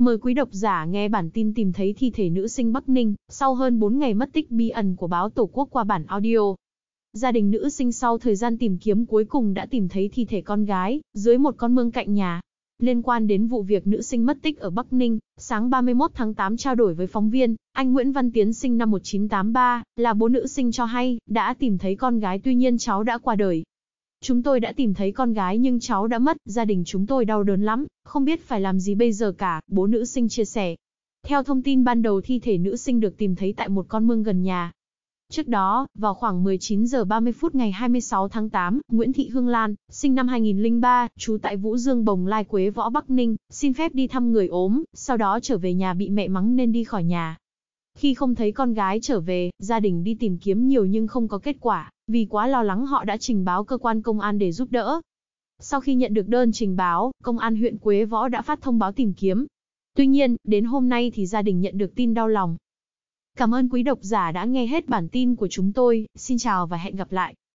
Mời quý độc giả nghe bản tin tìm thấy thi thể nữ sinh Bắc Ninh, sau hơn 4 ngày mất tích bí ẩn của báo Tổ quốc qua bản audio. Gia đình nữ sinh sau thời gian tìm kiếm cuối cùng đã tìm thấy thi thể con gái, dưới một con mương cạnh nhà. Liên quan đến vụ việc nữ sinh mất tích ở Bắc Ninh, sáng 31 tháng 8 trao đổi với phóng viên, anh Nguyễn Văn Tiến sinh năm 1983, là bố nữ sinh cho hay, đã tìm thấy con gái tuy nhiên cháu đã qua đời. Chúng tôi đã tìm thấy con gái nhưng cháu đã mất, gia đình chúng tôi đau đớn lắm, không biết phải làm gì bây giờ cả, bố nữ sinh chia sẻ. Theo thông tin ban đầu thi thể nữ sinh được tìm thấy tại một con mương gần nhà. Trước đó, vào khoảng 19 giờ 30 phút ngày 26 tháng 8, Nguyễn Thị Hương Lan, sinh năm 2003, trú tại Vũ Dương Bồng Lai Quế Võ Bắc Ninh, xin phép đi thăm người ốm, sau đó trở về nhà bị mẹ mắng nên đi khỏi nhà. Khi không thấy con gái trở về, gia đình đi tìm kiếm nhiều nhưng không có kết quả, vì quá lo lắng họ đã trình báo cơ quan công an để giúp đỡ. Sau khi nhận được đơn trình báo, công an huyện Quế Võ đã phát thông báo tìm kiếm. Tuy nhiên, đến hôm nay thì gia đình nhận được tin đau lòng. Cảm ơn quý độc giả đã nghe hết bản tin của chúng tôi, xin chào và hẹn gặp lại.